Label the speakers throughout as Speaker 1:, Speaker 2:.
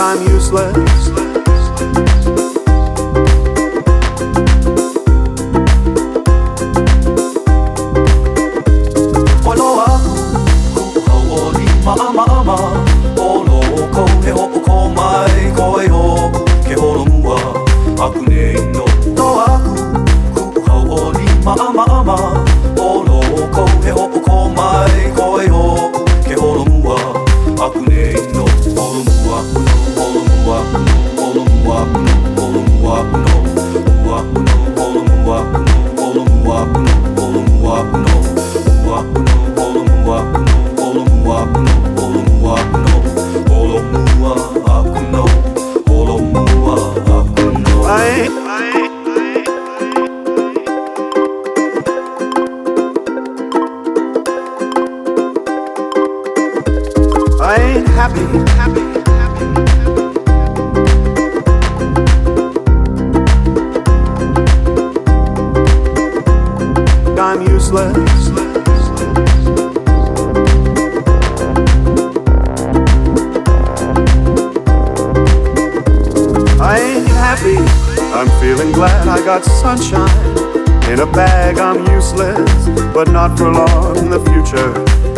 Speaker 1: I'm useless. Ain't happy, happy, happy. I'm useless. I ain't happy. I'm feeling glad I got sunshine. In a bag, I'm useless, but not for long. In the future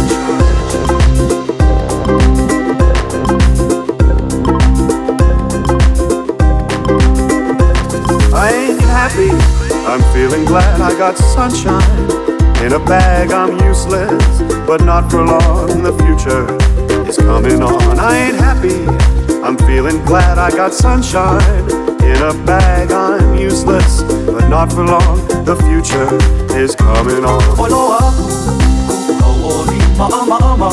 Speaker 1: happy. I'm feeling glad I got sunshine. In a bag, I'm useless, but not for long. The future is coming on. I ain't happy. I'm feeling glad I got sunshine. In a bag, I'm useless, but not for long. The future is coming on.
Speaker 2: Oloa, ku hauoli ma'ama'ama